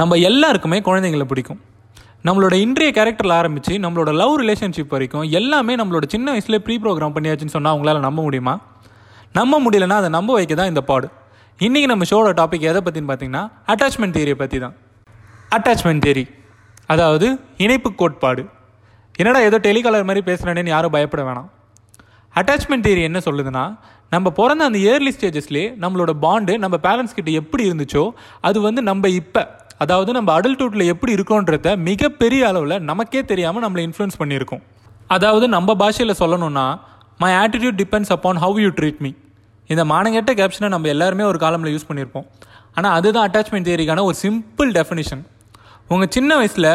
நம்ம எல்லாருக்குமே குழந்தைங்களை பிடிக்கும். நம்மளோட இன்றைய கேரக்டரில் ஆரம்பித்து நம்மளோட லவ் ரிலேஷன்ஷிப் வரைக்கும் எல்லாமே நம்மளோட சின்ன வயசுல ப்ரீ ப்ரோக்ராம் பண்ணியாச்சுன்னு சொன்னால் அவங்களால நம்ப முடியுமா? நம்ப முடியலன்னா அதை நம்ப வைக்க தான் இந்த பாடு. இன்றைக்கி நம்ம ஷோட டாபிக் எதை பற்றின்னு பார்த்தீங்கன்னா அட்டாச்மெண்ட் தியரியை பற்றி தான். அட்டாச்மெண்ட் தியரி அதாவது இணைப்பு கோட்பாடு. என்னடா ஏதோ டெலிகாலர் மாதிரி பேசுகிறேன்னு யாரும் பயப்பட வேணாம். அட்டாச்மெண்ட் தியரி என்ன சொல்லுதுன்னா நம்ம பிறந்த அந்த இயர்லி ஸ்டேஜஸ்லேயே நம்மளோட பாண்டு நம்ம பேரண்ட்ஸ் கிட்ட எப்படி இருந்துச்சோ அது வந்து நம்ம இப்போ அதாவது நம்ம அடல்ட்ஹுட்டில் எப்படி இருக்கோன்றத மிகப்பெரிய அளவில் நமக்கே தெரியாமல் நம்மளை இன்ஃப்ளூயன்ஸ் பண்ணியிருக்கோம். அதாவது நம்ம பாஷையில் சொல்லணும்னா my attitude depends upon how you treat me இந்த மானங்கெட்ட கேப்ஷனை நம்ம எல்லாருமே ஒரு காலமில் யூஸ் பண்ணியிருப்போம். ஆனால் அதுதான் அட்டாச்மெண்ட் தியரிக்கான ஒரு சிம்பிள் டெஃபினிஷன் உங்கள் சின்ன வயசில்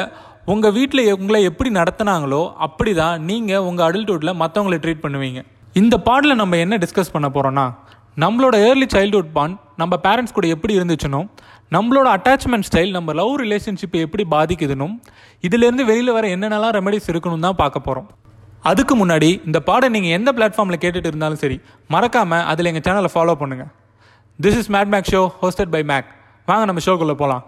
உங்கள் வீட்டில் உங்களை எப்படி நடத்துனாங்களோ அப்படி தான் நீங்கள் உங்கள் அடல்ட்ஹுட்டில் மற்றவங்களை ட்ரீட் பண்ணுவீங்க. இந்த பாட்டில் நம்ம என்ன டிஸ்கஸ் பண்ண போகிறோன்னா நம்மளோட ஏர்லி சைல்ட்ஹுட் பாண்ட் நம்ம பேரண்ட்ஸ் கூட எப்படி இருந்துச்சுனோ நம்மளோட அட்டாச்மெண்ட் ஸ்டைல் நம்ம லவ் ரிலேஷன்ஷிப்பை எப்படி பாதிக்குதுனும் இதுலேருந்து வெளியில் வர என்னென்னலாம் ரெமெடிஸ் இருக்கணும் தான் பார்க்க போகிறோம் அதுக்கு முன்னாடி இந்த பாடம் நீங்கள் எந்த பிளாட்ஃபார்மில் கேட்டுட்டு இருந்தாலும் சரி மறக்காமல் அதில் எங்கள் சேனலை ஃபாலோ பண்ணுங்கள் this is Mad Mac show hosted by Mac வாங்க நம்ம ஷோக்குள்ளே போகலாம்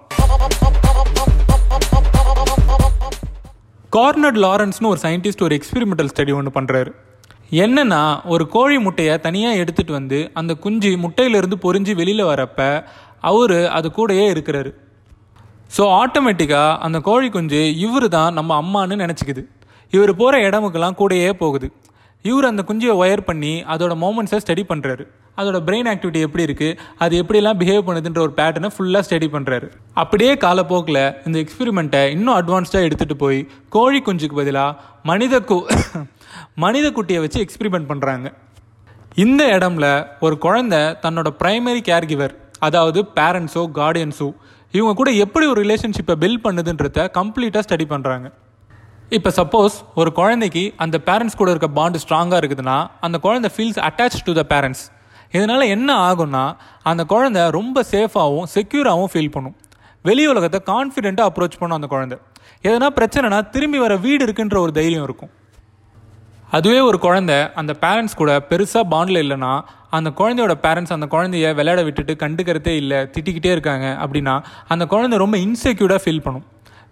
கார்னட் லாரன்ஸ்னு ஒரு சயின்டிஸ்ட் ஒரு எக்ஸ்பெரிமெண்டல் ஸ்டடி ஒன்று பண்ணுறாரு என்னென்னா ஒரு கோழி முட்டையை தனியாக எடுத்துகிட்டு வந்து அந்த குஞ்சு முட்டையிலேருந்து பொறிஞ்சு வெளியில் வரப்போ அவர் அது கூடயே இருக்கிறாரு. ஸோ ஆட்டோமேட்டிக்காக அந்த கோழி குஞ்சு இவர் தான் நம்ம அம்மான்னு நினச்சிக்குது. இவர் போகிற இடமுக்கெல்லாம் கூடயே போகுது. இவர் அந்த குஞ்சியை ஒயர் பண்ணி அதோட மூமெண்ட்ஸை ஸ்டடி பண்ணுறாரு அதோட பிரெயின் ஆக்டிவிட்டி எப்படி இருக்குது அது எப்படிலாம் பிஹேவ் பண்ணுதுன்ற ஒரு பேட்டர்னை ஃபுல்லாக ஸ்டடி பண்ணுறாரு அப்படியே காலப்போக்கில் இந்த எக்ஸ்பெரிமெண்ட்டை இன்னும் அட்வான்ஸ்டாக எடுத்துகிட்டு போய் கோழி குஞ்சுக்கு பதிலாக மனித கு மனித குட்டியை வச்சு எக்ஸ்பெரிமெண்ட் பண்ணுறாங்க இந்த இடம்ல ஒரு குழந்தை தன்னோட ப்ரைமரி கேர் கிவர் அதாவது பேரண்ட்ஸோ கார்டியன்ஸோ இவங்க கூட எப்படி ஒரு ரிலேஷன்ஷிப்பை பில்ட் பண்ணுதுன்றத கம்ப்ளீட்டாக ஸ்டடி பண்ணுறாங்க இப்போ சப்போஸ் ஒரு குழந்தைக்கு அந்த பேரண்ட்ஸ் கூட இருக்க பாண்டு ஸ்ட்ராங்காக இருக்குதுன்னா அந்த குழந்தை feels attach to the parents இதனால் என்ன ஆகும்னா அந்த குழந்தை ரொம்ப சேஃபாகவும் செக்யூராகவும் ஃபீல் பண்ணும். வெளி உலகத்தை கான்ஃபிடென்ட்டாக அப்ரோச் பண்ணும் அந்த குழந்தை. எதனா பிரச்சனைனா திரும்பி வர வீடு இருக்குன்ற ஒரு தைரியம் இருக்கும். அதுவே ஒரு குழந்தை அந்த பேரண்ட்ஸ் கூட பெருசாக பாண்டில் இல்லைன்னா அந்த குழந்தையோட பேரண்ட்ஸ் அந்த குழந்தைய விளையாட விட்டுட்டு கண்டுக்கிறதே இல்லை திட்டிக்கிட்டே இருக்காங்க அப்படின்னா அந்த குழந்தை ரொம்ப இன்செக்யூர்டாக ஃபீல் பண்ணும்.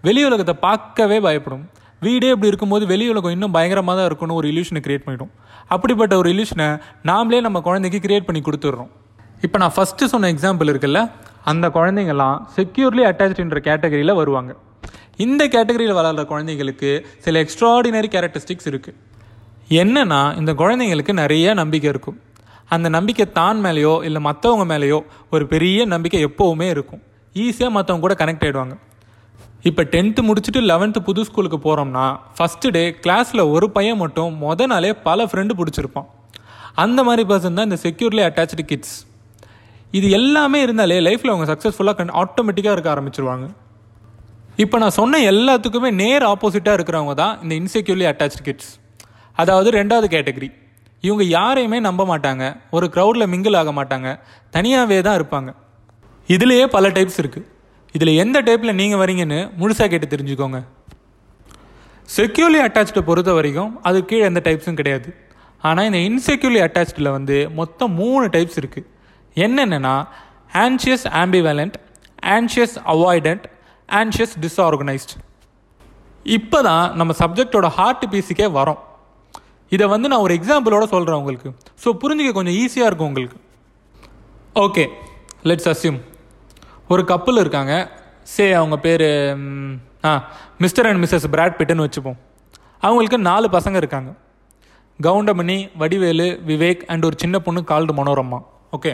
வெளி உலகத்தை பார்க்கவே பயப்படும். வீடே இப்படி இருக்கும்போது வெளி உலகம் இன்னும் பயங்கரமாக தான் இருக்கும்னு ஒரு இல்யூஷனை கிரியேட் பண்ணிடும். அப்படிப்பட்ட ஒரு இல்யூஷனை நாமளே நம்ம குழந்தைக்கு கிரியேட் பண்ணி கொடுத்துட்றோம். இப்போ நான் ஃபஸ்ட்டு சொன்ன எக்ஸாம்பிள் இருக்குல்ல அந்த குழந்தைங்கள்லாம் செக்யூர்லி அட்டாச்டுன்ற கேட்டகரியில் வருவாங்க. இந்த கேட்டகரியில் வளர்கிற குழந்தைங்களுக்கு சில எக்ஸ்ட்ராடினரி கேரக்டரிஸ்டிக்ஸ் இருக்குது என்னன்னா இந்த குழந்தைங்களுக்கு நிறைய நம்பிக்கை இருக்கும். அந்த நம்பிக்கை தான் மேலேயோ இல்லை மற்றவங்க மேலேயோ ஒரு பெரிய நம்பிக்கை எப்போவுமே இருக்கும். ஈஸியாக மற்றவங்க கூட கனெக்ட் ஆகிடுவாங்க இப்போ டென்த்து முடிச்சுட்டு லெவன்த்து புது ஸ்கூலுக்கு போகிறோம்னா ஃபஸ்ட்டு டே கிளாஸில் ஒரு பையன் மட்டும் மொத நாளே பல ஃப்ரெண்டு பிடிச்சிருப்பான். அந்த மாதிரி பர்சன் தான் இந்த செக்யூர்லி அட்டாச்சு கிட்ஸ் இது எல்லாமே இருந்தாலே லைஃப்பில் அவங்க சக்ஸஸ்ஃபுல்லாக கண் ஆட்டோமேட்டிக்காக இருக்க ஆரம்பிச்சிருவாங்க. இப்போ நான் சொன்ன எல்லாத்துக்குமே நேர் ஆப்போசிட்டாக இருக்கிறவங்க தான் இந்த இன்செக்யூர்லி அட்டாச்சு கிட்ஸ் அதாவது ரெண்டாவது கேட்டகரி. இவங்க யாரையுமே நம்ப மாட்டாங்க. ஒரு க்ரௌடில் மிங்கிள் ஆக மாட்டாங்க. தனியாகவே தான் இருப்பாங்க. இதுலேயே பல டைப்ஸ் இருக்குது இதில் எந்த டைப்பில் நீங்கள் வரீங்கன்னு முழுசாக கேட்டு தெரிஞ்சுக்கோங்க. செக்யூர்லி அட்டாச்டை பொறுத்த வரைக்கும் அது கீழே எந்த டைப்ஸும் கிடையாது. ஆனால் இந்த இன்செக்யூர்லி அட்டாச்சில் வந்து மொத்தம் மூணு டைப்ஸ் இருக்குது என்னென்னா anxious ambivalent anxious avoidant anxious disorganized இப்போ தான் நம்ம சப்ஜெக்டோட ஹார்ட் பீஸுக்கே வரோம். இதை வந்து நான் ஒரு எக்ஸாம்பிளோட சொல்கிறேன் உங்களுக்கு. ஸோ புரிஞ்சுக்க கொஞ்சம் ஈஸியாக இருக்கும் உங்களுக்கு. ஓகே லெட்ஸ் அஸ்யூம் ஒரு கப்பல் இருக்காங்க. சே அவங்க பேர் ஆ மிஸ்டர் அண்ட் மிஸ்ஸஸ் பிராட் பிட்டுன்னு வச்சுப்போம். அவங்களுக்கு நாலு பசங்க இருக்காங்க. கவுண்டமணி வடிவேலு விவேக் அண்ட் ஒரு சின்ன பொண்ணு called Manorama okay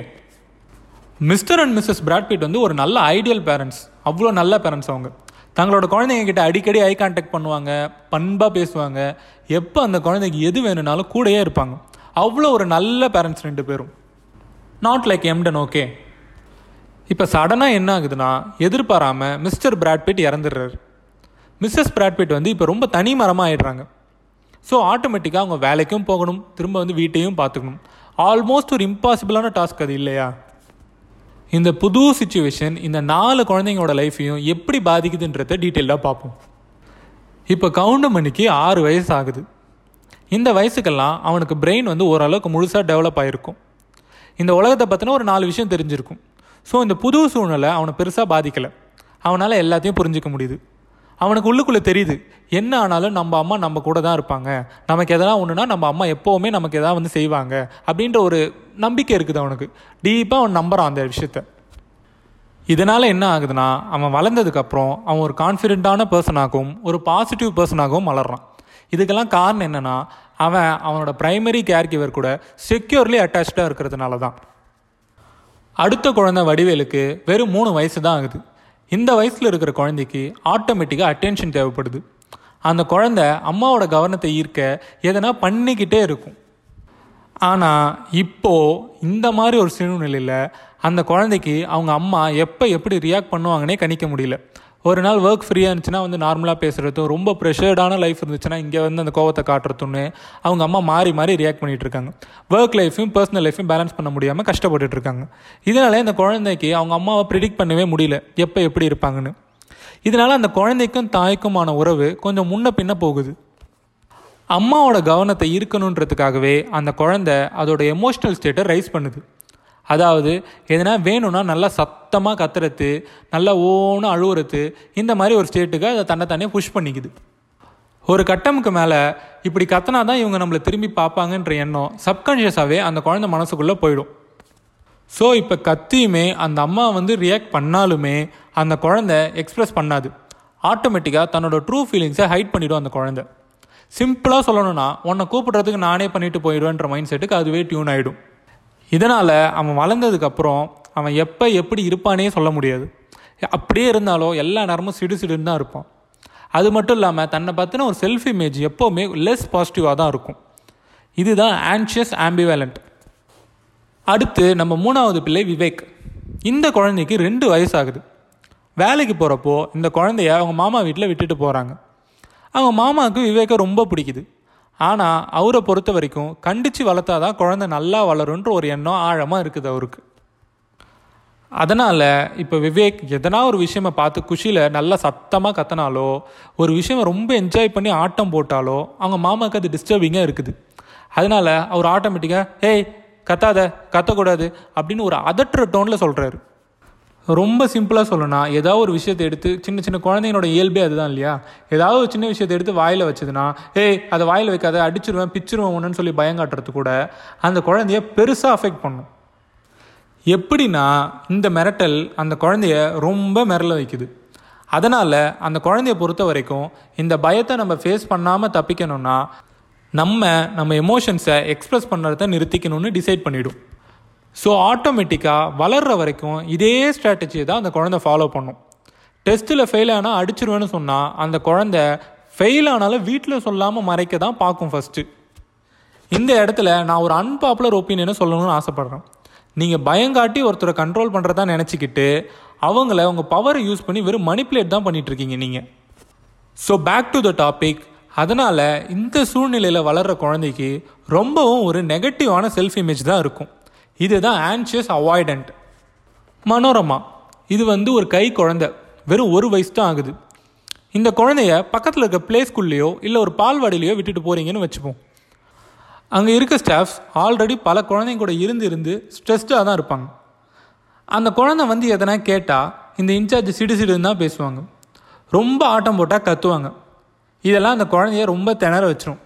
mister and missus Brad Pitt வந்து ஒரு நல்ல ஐடியல் பேரண்ட்ஸ் அவ்வளோ நல்ல பேரண்ட்ஸ் அவங்க. தங்களோட குழந்தைங்க கிட்ட அடிக்கடி ஐ கான்டாக்ட் பண்ணுவாங்க பண்பாக பேசுவாங்க. எப்போ அந்த குழந்தைக்கு எது வேணும்னாலும் கூடயே இருப்பாங்க. அவ்வளோ ஒரு நல்ல பேரண்ட்ஸ் ரெண்டு பேரும். நாட் லைக் எம்டன் ஓகே இப்போ சடனாக என்ன ஆகுதுன்னா எதிர்பாராமல் மிஸ்டர் பிராட்பிட் இறந்துடுறாரு. மிஸ்ஸஸ் பிராட்பிட் வந்து இப்போ ரொம்ப தனி மரமாக ஆயிடுறாங்க. ஸோ ஆட்டோமேட்டிக்காக அவங்க வேலைக்கும் போகணும் திரும்ப வந்து வீட்டையும் பார்த்துக்கணும். ஆல்மோஸ்ட் ஒரு இம்பாசிபிளான டாஸ்க் அது இல்லையா? இந்த புது சுச்சுவேஷன் இந்த நாலு குழந்தைங்களோட லைஃப்பையும் எப்படி பாதிக்குதுன்றத டீட்டெயிலாக பார்ப்போம். இப்போ கவுண்டமணிக்கு ஆறு வயசு ஆகுது. இந்த வயசுக்கெல்லாம் அவனுக்கு பிரெயின் வந்து ஓரளவுக்கு முழுசாக டெவலப் ஆகிருக்கும் இந்த உலகத்தை பற்றின ஒரு நாலு விஷயம் தெரிஞ்சிருக்கும். ஸோ இந்த புது சூழ்நிலை அவனை பெருசாக பாதிக்கலை. அவனால் எல்லாத்தையும் புரிஞ்சிக்க முடியுது. அவனுக்கு உள்ளுக்குள்ளே தெரியுது. என்ன ஆனாலும் நம்ம அம்மா நம்ம கூட தான் இருப்பாங்க. நமக்கு எதனா ஒன்றுனா நம்ம அம்மா எப்போவுமே நமக்கு எதாவது வந்து செய்வாங்க அப்படின்ற ஒரு நம்பிக்கை இருக்குது அவனுக்கு. டீப்பாக அவன் நம்புறான் அந்த விஷயத்த. இதனால் என்ன ஆகுதுன்னா அவன் வளர்ந்ததுக்கப்புறம் அவன் ஒரு கான்ஃபிடென்ட்டான பர்சனாகவும் ஒரு பாசிட்டிவ் பர்சனாகவும் வளர்றான். இதுக்கெல்லாம் காரணம் என்னென்னா அவன் அவனோட ப்ரைமரி கேர் கிவர் கூட செக்யூர்லி அட்டாச்சாக இருக்கிறதுனால தான் அடுத்த குழந்தை வடிவேலுக்கு வெறும் மூணு வயசு தான் ஆகுது. இந்த வயசில் இருக்கிற குழந்தைக்கு ஆட்டோமேட்டிக்காக அட்டென்ஷன் தேவைப்படுது. அந்த குழந்தை அம்மாவோட கவனத்தை ஈர்க்க எதனா பண்ணிக்கிட்டே இருக்கும். ஆனால் இப்போது இந்த மாதிரி ஒரு சூழ்நிலையில் அந்த குழந்தைக்கு அவங்க அம்மா எப்போ எப்படி ரியாக்ட் பண்ணுவாங்கன்னே கணிக்க முடியல. ஒரு நாள் ஒர்க் ஃப்ரீயாக இருந்துச்சுன்னா வந்து நார்மலாக பேசுகிறதும் ரொம்ப ப்ரெஷர்டான லைஃப் இருந்துச்சுன்னா இங்கே வந்து அந்த கோவத்தை காட்டுறதுன்னு அவங்க அம்மா மாறி மாறி ரியாக்ட் பண்ணிகிட்டு இருக்காங்க. ஒர்க் லைஃபையும் பர்சனல் லைஃபையும் பேலன்ஸ் பண்ண முடியாமல் கஷ்டப்பட்டுட்டு இருக்காங்க. இதனால இந்த குழந்தைக்கு அவங்க அம்மாவை ப்ரிடிக்ட் பண்ணவே முடியல. எப்போ எப்படி இருப்பாங்கன்னு. இதனால் அந்த குழந்தைக்கும் தாய்க்குமான உறவு கொஞ்சம் முன்ன பின்ன போகுது. அம்மாவோட கவனத்தை இருக்கணுன்றதுக்காகவே அந்த குழந்தை அதோட எமோஷ்னல் ஸ்டேட்டை ரைஸ் பண்ணுது. அதாவது எதனா வேணும்னா நல்லா சத்தமாக கத்துறது நல்லா ஓன்னு அழுவுறது இந்த மாதிரி ஒரு ஸ்டேட்டுக்கு அதை தன்னைத்தானே புஷ் பண்ணிக்குது. ஒரு கட்டமுக்கு மேலே இப்படி கத்தினா தான் இவங்க நம்மளை திரும்பி பார்ப்பாங்கன்ற எண்ணம் சப்கான்ஷியஸாகவே அந்த குழந்தை மனசுக்குள்ளே போயிடும். ஸோ இப்போ கத்தியுமே அந்த அம்மா வந்து ரியாக்ட் பண்ணாலுமே அந்த குழந்தை எக்ஸ்ப்ரெஸ் பண்ணாது. ஆட்டோமேட்டிக்காக தன்னோட ட்ரூ ஃபீலிங்ஸை ஹைட் பண்ணிவிடும் அந்த குழந்தை. சிம்பிளாக சொல்லணும்னா உன்னை கூப்பிட்றதுக்கு நானே பண்ணிட்டு போயிடுவேன்ற மைண்ட் செட்டுக்கு அதுவே டியூன் ஆகிடும் இதனால் அவன் வளர்ந்ததுக்கப்புறம் அவன் எப்போ எப்படி இருப்பானே சொல்ல முடியாது. அப்படியே இருந்தாலும் எல்லா நேரமும் சிடு சிடுன்னு தான் இருப்பான். அது மட்டும் இல்லாமல் தன்னை பற்றின ஒரு செல்ஃப் இமேஜ் எப்போவுமே லெஸ் பாசிட்டிவாக தான் இருக்கும். இதுதான் ஆன்ஷியஸ் ஆம்பிவேலண்ட் அடுத்து நம்ம மூணாவது பிள்ளை விவேக். இந்த குழந்தைக்கு ரெண்டு வயசாகுது. வேலைக்கு போகிறப்போ இந்த குழந்தைய அவங்க மாமா வீட்டில் விட்டுட்டு போகிறாங்க அவங்க மாமாவுக்கு விவேக்கை ரொம்ப பிடிக்குது. ஆனால் அவரை பொறுத்த வரைக்கும் கண்டித்து வளர்த்தா தான் குழந்தை நல்லா வளருன்ற ஒரு எண்ணம் ஆழமாக இருக்குது அவருக்கு. அதனால் இப்போ விவேக் எதனா ஒரு விஷயமா பார்த்து குஷியில் நல்லா சத்தமாக கத்தினாலோ ஒரு விஷயம் ரொம்ப என்ஜாய் பண்ணி ஆட்டம் போட்டாலோ அவங்க மாமாவுக்கு அது டிஸ்டர்பிங்காக இருக்குது. அதனால் அவர் ஆட்டோமேட்டிக்காக ஏய் கத்தாத கத்தக்கூடாது அப்படின்னு ஒரு அதட்டுற டோனில் சொல்கிறாரு ரொம்ப சிம்பிளாக சொல்லணும்னா ஏதாவது ஒரு விஷயத்தை எடுத்து சின்ன சின்ன குழந்தைங்களோட இயல்பே அதுதான் இல்லையா? ஏதாவது ஒரு சின்ன விஷயத்தை எடுத்து வாயில் வச்சதுன்னா ஏய் அதை வாயில் வைக்காத அடிச்சிருவேன் பிச்சிருவேன் ஒன்றுன்னு சொல்லி பயங்காட்டுறது கூட அந்த குழந்தைய பெருசாக அஃபெக்ட் பண்ணும். எப்படின்னா இந்த மிரட்டல் அந்த குழந்தைய ரொம்ப மிரள வைக்குது. அதனால் அந்த குழந்தைய பொறுத்த வரைக்கும் இந்த பயத்தை நம்ம ஃபேஸ் பண்ணாமல் தப்பிக்கணும்னா நம்ம நம்ம எமோஷன்ஸை எக்ஸ்ப்ரெஸ் பண்ணுறத நிறுத்திக்கணும்னு டிசைட் பண்ணிவிடும் ஸோ ஆட்டோமேட்டிக்காக வளர்கிற வரைக்கும் இதே ஸ்ட்ராட்டஜியை தான் அந்த குழந்தை ஃபாலோ பண்ணும். டெஸ்ட்டில் ஃபெயில் ஆனால் அடிச்சிருவேன்னு சொன்னால் அந்த குழந்தை ஃபெயில் ஆனாலும் வீட்டில் சொல்லாமல் மறைக்க தான் பார்க்கும் ஃபஸ்ட்டு இந்த இடத்துல நான் ஒரு அன்பாப்புலர் ஒப்பீனியனை சொல்லணும்னு ஆசைப்பட்றேன். நீங்கள் பயங்காட்டி ஒருத்தரை கண்ட்ரோல் பண்ணுறதா நினச்சிக்கிட்டு அவங்கள உங்கள் பவரை யூஸ் பண்ணி வெறும் மணிப்புலேட் தான் பண்ணிகிட்ருக்கீங்க நீங்கள் so back to the topic அதனால் இந்த சூழ்நிலையில் வளர்கிற குழந்தைக்கு ரொம்பவும் ஒரு நெகட்டிவான செல்ஃப் இமேஜ் தான் இருக்கும். இதுதான் ஆன்ஷியஸ் அவாய்டண்ட் மனோரமா. இது வந்து ஒரு கை குழந்தை. வெறும் ஒரு வயசு தான் ஆகுது. இந்த குழந்தைய பக்கத்தில் இருக்க ப்ளே ஸ்கூல்லையோ இல்லை ஒரு பால்வாடிலையோ விட்டுட்டு போகிறீங்கன்னு வச்சுப்போம். அங்கே இருக்க ஸ்டாஃப்ஸ் ஆல்ரெடி பல குழந்தைங்க கூட இருந்து இருந்து ஸ்ட்ரெஸ்டாக தான் இருப்பாங்க. அந்த குழந்தை வந்து எதனா கேட்டால் இந்த இன்சார்ஜ் சிடு சிடுன்னு தான் பேசுவாங்க. ரொம்ப ஆட்டம் போட்டால் கத்துவாங்க. இதெல்லாம் அந்த குழந்தைய ரொம்ப திணற வச்சிரும்.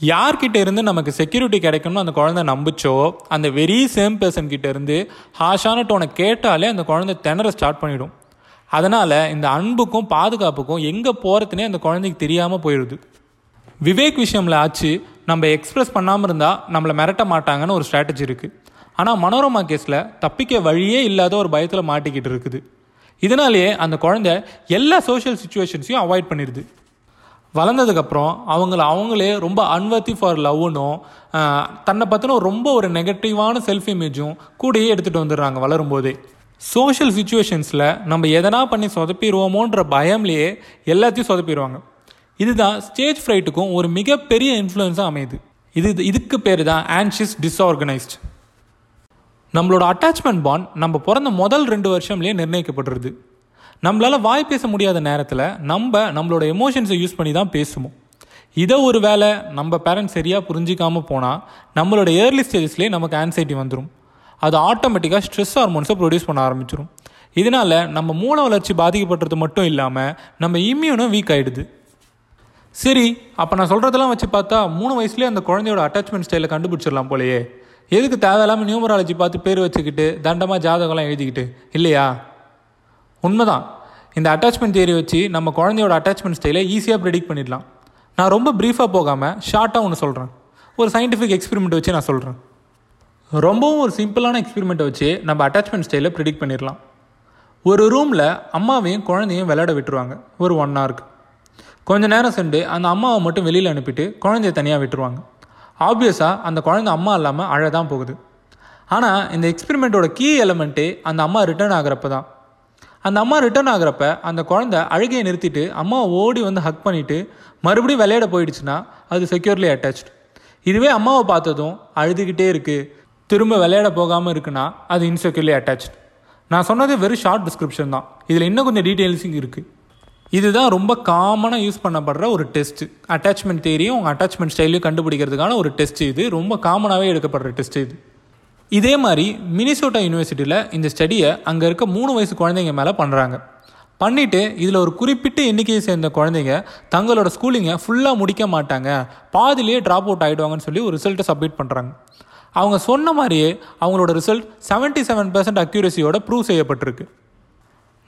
யார்கிட்ட இருந்து நமக்கு செக்யூரிட்டி கிடைக்கும்னு அந்த குழந்தை நம்பிச்சோ அந்த வெரி சேம் பர்சன் கிட்ட இருந்து ஹாஷான டோனை கேட்டாலே அந்த குழந்தை திணற ஸ்டார்ட் பண்ணிடும். அதனால் இந்த அன்புக்கும் பாதுகாப்புக்கும் எங்கே போகிறதுனே அந்த குழந்தைக்கு தெரியாமல் போயிடுது. விவேக் விஷயம்ல ஆச்சு நம்ம எக்ஸ்பிரஸ் பண்ணாமல் இருந்தால் நம்மளை மிரட்ட மாட்டாங்கன்னு ஒரு ஸ்ட்ராட்டஜி இருக்குது ஆனால் மனோரமா கேஸில் தப்பிக்க வழியே இல்லாத ஒரு பயத்தில் மாட்டிக்கிட்டு இருக்குது. இதனாலேயே அந்த குழந்தை எல்லா சோஷியல் சுச்சுவேஷன்ஸையும் அவாய்ட் பண்ணிடுது. வளர்ந்ததுக்கப்புறம் அவங்கள அவங்களே ரொம்ப அன்வர்த்தி ஃபார் லவ்னும் தன்னை பற்றின ரொம்ப ஒரு நெகட்டிவான செல்ஃப் இமேஜும் கூடயே எடுத்துகிட்டு வந்துடுறாங்க வளரும்போதே. சோஷியல் சுச்சுவேஷன்ஸில் நம்ம எதனா பண்ணி சொதப்பிடுவோமோன்ற பயம்லேயே எல்லாத்தையும் சொதப்பிடுவாங்க. இதுதான் ஸ்டேஜ் ஃப்ரைட்டுக்கும் ஒரு மிகப்பெரிய இன்ஃப்ளூயன்ஸாக அமையுது. இது இதுக்கு பேர் தான் ஆன்ஷியஸ் டிஸ்ஆர்கனைஸ்ட் நம்மளோட அட்டாச்மெண்ட் பாண்ட் நம்ம பிறந்த முதல் ரெண்டு வருஷம்லேயே நிர்ணயிக்கப்படுறது. நம்மளால் வாய் பேச முடியாத நேரத்தில் நம்ம நம்மளோட எமோஷன்ஸை யூஸ் பண்ணி தான் பேசுவோம். இதை ஒரு வேளை நம்ம பேரண்ட்ஸ் சரியாக புரிஞ்சிக்காமல் போனால் நம்மளோட ஏர்லி ஸ்டேஜஸ்லேயே நமக்கு ஆன்சைட்டி வந்துடும் அது ஆட்டோமேட்டிக்காக ஸ்ட்ரெஸ் ஹார்மோன்ஸை ப்ரொடியூஸ் பண்ண ஆரம்பிச்சிடும் இதனால் நம்ம மூளை வளர்ச்சி பாதிக்கப்படுறது மட்டும் இல்லாமல் நம்ம இம்யூனும் வீக் ஆகிடுது சரி அப்போ நான் சொல்கிறதெல்லாம் வச்சு பார்த்தா மூணு வயசுலேயே அந்த குழந்தையோட அட்டாச்மெண்ட் ஸ்டைலை கண்டுபிடிச்சிடலாம் போலையே. எதுக்கு தேவையில்லாமல் நியூமராலஜி பார்த்து பேர் வச்சுக்கிட்டு தண்டமாக ஜாதகம்லாம் எழுதிக்கிட்டு இல்லையா? உண்மைதான். இந்த அட்டாச்மெண்ட் தியரி வச்சு நம்ம குழந்தையோட அட்டாச்மெண்ட் ஸ்டைலை ஈஸியாக ப்ரெடிக்ட் பண்ணிடலாம். நான் ரொம்ப ப்ரீஃபாக போகாமல் ஷார்ட்டாக ஒன்று சொல்கிறேன் ஒரு சயின்டிஃபிக் எக்ஸ்பெரிமெண்ட் வச்சு நான் சொல்கிறேன் ரொம்பவும் ஒரு சிம்பிளான எக்ஸ்பெரிமெண்ட்டை வச்சு நம்ம அட்டாச்மெண்ட் ஸ்டைலை ப்ரிடிக்ட் பண்ணிடலாம். ஒரு ரூமில் அம்மாவையும் குழந்தையும் விளையாட விட்டுருவாங்க. ஒரு ஒன் ஹவருக்கு கொஞ்ச நேரம் சென்று அந்த அம்மாவை மட்டும் வெளியில் அனுப்பிட்டு குழந்தைய தனியாக விட்டுருவாங்க. ஆப்வியஸாக அந்த குழந்தை அம்மா இல்லாமல் அழதான் போகுது. ஆனால் இந்த எக்ஸ்பெரிமெண்ட்டோட கீ எலமெண்ட்டே அந்த அம்மா ரிட்டர்ன் ஆகிறப்ப தான் அந்த அம்மா ரிட்டர்ன் ஆகிறப்ப அந்த குழந்தை அழுகையை நிறுத்திட்டு அம்மாவை ஓடி வந்து ஹக் பண்ணிவிட்டு மறுபடியும் விளையாட போயிடுச்சுன்னா அது செக்யூர்லி அட்டாச்டு இதுவே அம்மாவை பார்த்ததும் அழுதுகிட்டே இருக்குது திரும்ப விளையாட போகாமல் இருக்குன்னா அது இன்செக்யூர்லி அட்டாச்டு நான் சொன்னது வெறும் ஷார்ட் டிஸ்கிரிப்ஷன் தான். இதில் இன்னும் கொஞ்சம் டீட்டெயில்ஸிங் இருக்குது இதுதான் ரொம்ப காமனாக யூஸ் பண்ணப்படுற ஒரு டெஸ்ட் அட்டாச்மெண்ட் தேரியும் உங்கள் அட்டாச்மெண்ட் ஸ்டைலையும் கண்டுபிடிக்கிறதுக்கான ஒரு டெஸ்ட் இது. ரொம்ப காமனாகவே எடுக்கப்படுற டெஸ்ட் இது. இதே மாதிரி மினிசோட்டா யூனிவர்சிட்டியில் இந்த ஸ்டடியை அங்கே இருக்க மூணு வயசு குழந்தைங்க மேலே பண்ணுறாங்க பண்ணிவிட்டு இதில் ஒரு குறிப்பிட்ட எண்ணிக்கையை சேர்ந்த குழந்தைங்க தங்களோட ஸ்கூலிங்கை ஃபுல்லாக முடிக்க மாட்டாங்க. பாதிலேயே ட்ராப் அவுட் ஆகிடுவாங்கன்னு சொல்லி ஒரு ரிசல்ட்டை சப்மிட் பண்ணுறாங்க அவங்க சொன்ன மாதிரியே அவங்களோட ரிசல்ட் செவன்ட்டி செவன் பர்சன்ட் அக்யூரஸியோட ப்ரூவ் செய்யப்பட்டிருக்கு.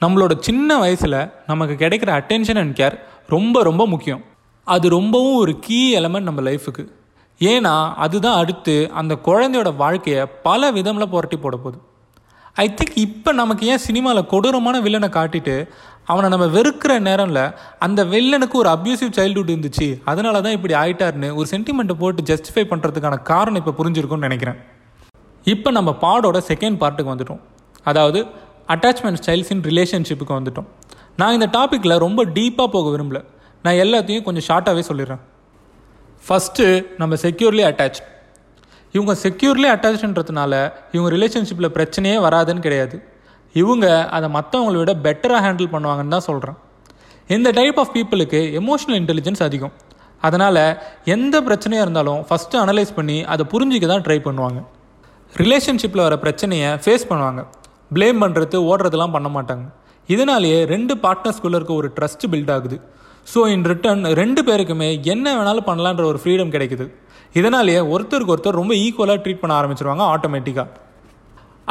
நம்மளோட சின்ன வயசில் நமக்கு கிடைக்கிற அட்டென்ஷன் அண்ட் கேர் ரொம்ப ரொம்ப முக்கியம். அது ரொம்பவும் ஒரு கீ எலமெண்ட் நம்ம லைஃபுக்கு ஏன்னா அதுதான் அடுத்து அந்த குழந்தையோட வாழ்க்கையை பல விதமில் புரட்டி போட போகுது. ஐ திங்க் இப்போ நமக்கு ஏன் சினிமாவில் கொடூரமான வில்லனை காட்டிட்டு அவனை நம்ம வெறுக்கிற நேரம்ல அந்த வில்லனுக்கு ஒரு அப்யூசிவ் சைல்டுஹுட் இருந்துச்சு அதனால தான் இப்படி ஆயிட்டாருன்னு ஒரு சென்டிமெண்ட்டை போட்டு ஜஸ்டிஃபை பண்ணுறதுக்கான காரணம் இப்போ புரிஞ்சிருக்கும்னு நினைக்கிறேன். இப்போ நம்ம பாடோட செகண்ட் பார்ட்டுக்கு வந்துட்டோம். அதாவது அட்டாச்மெண்ட் ஸ்டைல்ஸ் இன் ரிலேஷன்ஷிப்புக்கு வந்துட்டோம். நான் இந்த டாப்பிக்கில் ரொம்ப டீப்பாக போக விரும்பல. நான் எல்லாத்தையும் கொஞ்சம் ஷார்ட்டாகவே சொல்லிடுறேன். ஃபஸ்ட்டு நம்ம செக்யூர்லி அட்டாச் இவங்க செக்யூர்லி அட்டாச்ன்றதுனால இவங்க ரிலேஷன்ஷிப்பில் பிரச்சனையே வராதுன்னு கிடையாது. இவங்க அதை மற்றவங்களை விட பெட்டராக ஹேண்டில் பண்ணுவாங்கன்னு தான் சொல்கிறேன் இந்த டைப் ஆஃப் பீப்புளுக்கு எமோஷனல் இன்டெலிஜென்ஸ் அதிகம். அதனால் எந்த பிரச்சனையாக இருந்தாலும் ஃபஸ்ட்டு அனலைஸ் பண்ணி அதை புரிஞ்சிக்க தான் ட்ரை பண்ணுவாங்க. ரிலேஷன்ஷிப்பில் வர பிரச்சனையை ஃபேஸ் பண்ணுவாங்க. ப்ளேம் பண்ணுறது ஓடுறதுலாம் பண்ண மாட்டாங்க. இதனாலேயே ரெண்டு பார்ட்னர்ஸ்குள்ளே இருக்க ஒரு ட்ரஸ்ட் பில்ட் ஆகுது. ஸோ இன் ரிட்டர்ன் ரெண்டு பேருக்குமே என்ன வேணாலும் பண்ணலான்ற ஒரு ஃப்ரீடம் கிடைக்குது. இதனாலேயே ஒருத்தருக்கு ஒருத்தர் ரொம்ப ஈக்குவலாக ட்ரீட் பண்ண ஆரம்பிச்சிருவாங்க ஆட்டோமேட்டிக்காக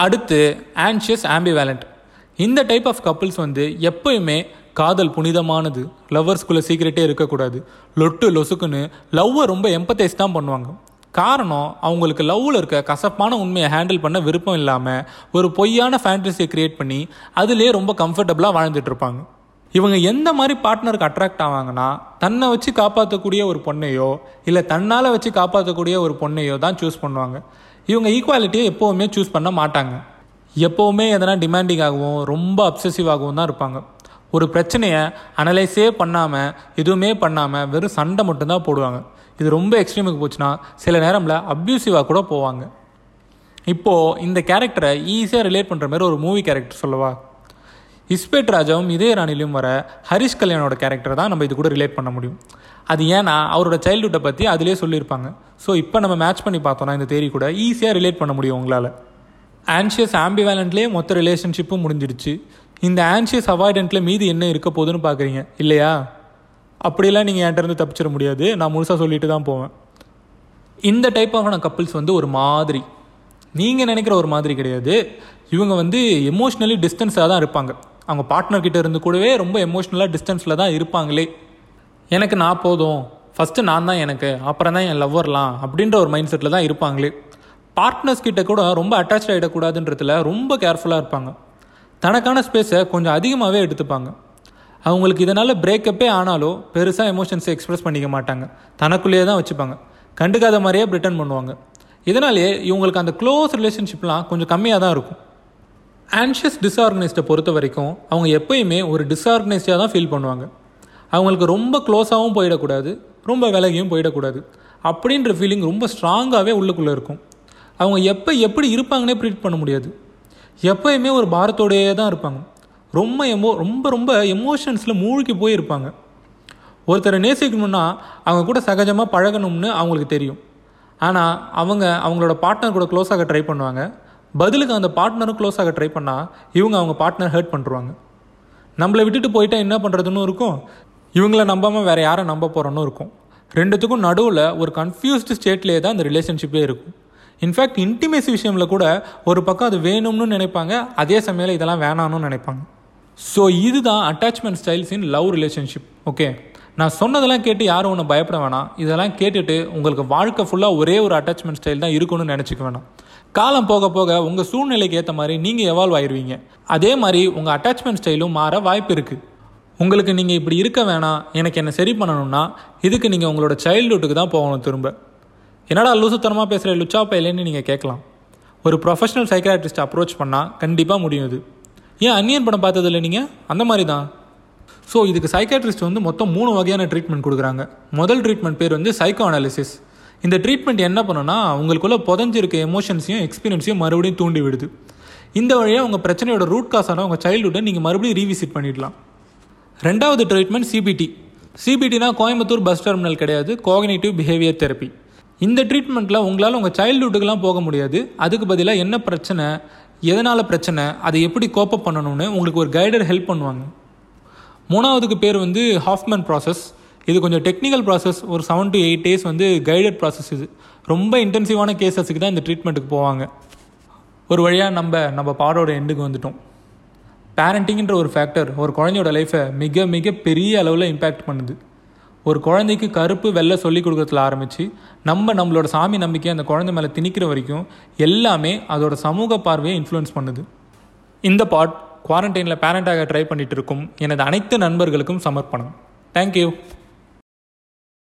அடுத்து ஆன்ஷியஸ் ஆம்பிவேலண்ட் இந்த டைப் ஆஃப் கப்புள்ஸ் வந்து எப்பயுமே காதல் புனிதமானது. லவ்வர்ஸ்குள்ளே சீக்கிரட்டே இருக்கக்கூடாது. லொட்டு லொசுக்குன்னு லவ்வை ரொம்ப எம்பத்தைஸ் தான் பண்ணுவாங்க. காரணம் அவங்களுக்கு லவ்வில் இருக்க கசப்பான உண்மையை ஹேண்டில் பண்ண விருப்பம் இல்லாமல் ஒரு பொய்யான ஃபேண்டசியை க்ரியேட் பண்ணி அதுலேயே ரொம்ப கம்ஃபர்டபுளாக வாழ்ந்துட்டு இருப்பாங்க. இவங்க எந்த மாதிரி பார்ட்னருக்கு அட்ராக்ட் ஆவாங்கன்னா தன்னை வச்சு காப்பாற்றக்கூடிய ஒரு பொண்ணையோ இல்லை தன்னால் வச்சு காப்பாற்றக்கூடிய ஒரு பொண்ணையோ தான் சூஸ் பண்ணுவாங்க. இவங்க ஈக்குவாலிட்டியை எப்போவுமே சூஸ் பண்ண மாட்டாங்க. எப்போவுமே எதனா டிமாண்டிங்காகவும் ரொம்ப அப்சசிவாகவும் தான் இருப்பாங்க. ஒரு பிரச்சனையை அனலைஸே பண்ணாமல் எதுவுமே பண்ணாமல் வெறும் சண்டை மட்டும்தான் போடுவாங்க. இது ரொம்ப எக்ஸ்ட்ரீமுக்கு போச்சுன்னா சில நேரமில் அப்யூசிவாக கூட போவாங்க. இப்போது இந்த கேரக்டரை ஈஸியாக ரிலேட் பண்ணுற மாதிரி ஒரு மூவி கேரக்டர் சொல்லவா? இஸ்பேட் ராஜாவும் இதே ராணிலையும் வர ஹரிஷ் கல்யாணோட கேரக்டர் தான் நம்ம இது கூட ரிலேட் பண்ண முடியும். அது ஏன்னா அவரோட சைல்டுஹுட்டை பற்றி அதிலே சொல்லியிருப்பாங்க. ஸோ இப்போ நம்ம மேட்ச் பண்ணி பார்த்தோன்னா இந்த தேரி கூட ஈஸியாக ரிலேட் பண்ண முடியும் உங்களால். ஆன்ஷியஸ் ஆம்பிவேலண்ட்லேயே மொத்த ரிலேஷன்ஷிப்பும் முடிஞ்சிடுச்சு. இந்த ஆன்ஷியஸ் அவாய்டண்ட்டில் மீதி என்ன இருக்க போகுதுன்னு பார்க்குறீங்க இல்லையா? அப்படிலாம் நீங்கள் என்கிட்டருந்து தப்பிச்சிட முடியாது. நான் முழுசாக சொல்லிட்டு தான் போவேன். இந்த டைப் ஆஃபான கப்பிள்ஸ் வந்து ஒரு மாதிரி. நீங்கள் நினைக்கிற ஒரு மாதிரி கிடையாது. இவங்க வந்து எமோஷ்னலி டிஸ்டன்ஸாக தான் இருப்பாங்க. அவங்க பார்ட்னர் கிட்ட இருந்து கூடவே ரொம்ப எமோஷ்னலாக டிஸ்டன்ஸில் தான் இருப்பாங்களே. எனக்கு நான் போதும். ஃபஸ்ட்டு நான் தான் எனக்கு. அப்புறம் தான் என் லவ்வர்லாம் அப்படின்ற ஒரு மைண்ட் செட்டில் தான் இருப்பாங்களே. பார்ட்னர்ஸ் கிட்ட கூட ரொம்ப அட்டாச் ஆகிடக்கூடாதுன்றதுல ரொம்ப கேர்ஃபுல்லாக இருப்பாங்க. தனக்கான ஸ்பேஸை கொஞ்சம் அதிகமாகவே எடுத்துப்பாங்க. அவங்களுக்கு இதனால் பிரேக்கப்பே ஆனாலும் பெருசாக எமோஷன்ஸை எக்ஸ்ப்ரெஸ் பண்ணிக்க மாட்டாங்க. தனக்குள்ளேயே தான் வச்சுப்பாங்க. கண்டுக்காத மாதிரியே ரிட்டர்ன் பண்ணுவாங்க. இதனாலேயே இவங்களுக்கு அந்த க்ளோஸ் ரிலேஷன்ஷிப்லாம் கொஞ்சம் கம்மியாக தான் இருக்கும். ஆன்ஷியஸ் டிஸ்ஆர்கனைஸ்டை பொறுத்த வரைக்கும் அவங்க எப்பயுமே ஒரு டிஸ்ஆர்கனைஸ்டாக தான் ஃபீல் பண்ணுவாங்க. அவங்களுக்கு ரொம்ப க்ளோஸாகவும் போயிடக்கூடாது ரொம்ப விலகியும் போயிடக்கூடாது. அப்படின்ற ஃபீலிங் ரொம்ப ஸ்ட்ராங்காகவே உள்ளுக்குள்ளே இருக்கும். அவங்க எப்போ எப்படி இருப்பாங்கன்னே ப்ரீட் பண்ண முடியாது. எப்போயுமே ஒரு பாரத்தோடையே தான் இருப்பாங்க. ரொம்ப எமோ ரொம்ப ரொம்ப எமோஷன்ஸில் மூழ்கி போய் இருப்பாங்க. ஒருத்தரை நேசிக்கணும்னா அவங்க கூட சகஜமாக பழகணும்னு அவங்களுக்கு தெரியும். ஆனால் அவங்க அவங்களோட பார்ட்னர் கூட க்ளோஸாக ட்ரை பண்ணுவாங்க. பதிலுக்கு அந்த பார்ட்னரும் க்ளோஸ் ஆக ட்ரை பண்ணால் இவங்க அவங்க பார்ட்னர் ஹர்ட் பண்ணுறாங்க நம்மளை விட்டுட்டு போயிட்டா என்ன பண்ணுறதுன்னு இருக்கும். இவங்கள நம்பாமல் வேறு யாரை நம்ப போகிறோன்னு இருக்கும். ரெண்டுத்துக்கும் நடுவில் ஒரு கன்ஃபியூஸ்டு ஸ்டேட்லேயே தான் அந்த ரிலேஷன்ஷிப்பே இருக்கும். இன்ஃபேக்ட் இன்டிமேசி விஷயமில் கூட ஒரு பக்கம் அது வேணும்னு நினைப்பாங்க அதே சமயம் இதெல்லாம் வேணாம்னு நினைப்பாங்க. ஸோ இதுதான் attachment styles in love relationship okay நான் சொன்னதெல்லாம் கேட்டு யாரும் ஒன்று பயப்பட வேணாம். இதெல்லாம் கேட்டுட்டு உங்களுக்கு வாழ்க்கை ஃபுல்லாக ஒரே ஒரு அட்டாச்மெண்ட் ஸ்டைல் தான் இருக்குன்னு நினச்சிக்க வேணாம். காலம் போக போக உங்கள் சூழ்நிலைக்கு ஏற்ற மாதிரி நீங்கள் எவால்வ் ஆயிடுவீங்க அதே மாதிரி உங்கள் அட்டாச்மெண்ட் ஸ்டைலும் மாற வாய்ப்பு இருக்குது உங்களுக்கு நீங்கள் இப்படி இருக்க வேணாம் எனக்கு என்ன சரி பண்ணணும்னா இதுக்கு நீங்கள் உங்களோட சைல்டுஹுட்டுக்கு தான் போகணும் திரும்ப. என்னடா லூசுத்தனமாக பேசுகிற லுச்சா பையலேன்னு நீங்கள் கேட்கலாம். ஒரு ப்ரொஃபஷனல் சைக்காட்ரிஸ்ட் அப்ரோச் பண்ணால் கண்டிப்பாக முடியும் இது. ஏன் அன்னியன் படம் பார்த்ததில்ல நீங்கள் அந்த மாதிரி தான். ஸோ இதுக்கு சைக்காட்ரிஸ்ட் வந்து மொத்தம் மூணு வகையான ட்ரீட்மெண்ட் கொடுக்குறாங்க. முதல் ட்ரீட்மெண்ட் பேர் வந்து சைக்கோ அனாலிசிஸ் இந்த ட்ரீட்மெண்ட் என்ன பண்ணுன்னா உங்களுக்குள்ள புதஞ்சிருக்க எமோஷன்ஸையும் எக்ஸ்பீரியன்ஸையும் மறுபடியும் தூண்டி விடுது. இந்த வழியாக உங்கள் பிரச்சனையோட ரூட் காசான உங்கள் சைல்டுஹுட்டை நீங்கள் மறுபடியும் ரீவிசிட் பண்ணிடலாம். ரெண்டாவது ட்ரீட்மெண்ட் சிபிடி சிபிடினா கோயம்புத்தூர் பஸ் டெர்மினல் கிடையாது கோகனேட்டிவ் பிஹேவியர் தெரப்பி இந்த ட்ரீட்மெண்ட்டில் உங்களால் உங்கள் சைல்டுஹுட்டுக்கெலாம் போக முடியாது. அதுக்கு பதிலாக என்ன பிரச்சனை எதனால் பிரச்சனை அதை எப்படி கோப்பப் பண்ணணும்னு உங்களுக்கு ஒரு கைடர் ஹெல்ப் பண்ணுவாங்க. மூணாவதுக்கு பேர் வந்து ஹாஃப்மேன் ப்ராசஸ் இது கொஞ்சம் டெக்னிக்கல் ப்ராசஸ் ஒரு செவன் டு எயிட் டேஸ் வந்து கைடட் ப்ராசஸ் இது. ரொம்ப இன்டென்சிவான கேசஸுக்கு தான் இந்த ட்ரீட்மெண்ட்டுக்கு போவாங்க. ஒரு வழியாக நம்ம நம்ம பாடோட எண்டுக்கு வந்துட்டோம். பேரண்டிங்கிற ஒரு ஃபேக்டர் ஒரு குழந்தையோட லைஃப்பை மிக மிக பெரிய அளவில் இம்பேக்ட் பண்ணுது. ஒரு குழந்தைக்கு கருப்பு வெள்ளை சொல்லி கொடுக்குறதுல ஆரம்பித்து நம்ம நம்மளோட சாமி நம்பிக்கை அந்த குழந்தை மேலே திணிக்கிற வரைக்கும் எல்லாமே அதோட சமூக பார்வையை இன்ஃப்ளூயன்ஸ் பண்ணுது. இந்த பாட் குவாரண்டைனில் பேரண்டாக ட்ரை பண்ணிகிட்டு இருக்கும் எனது அனைத்து நண்பர்களுக்கும் சமர்ப்பணம். தேங்க்யூ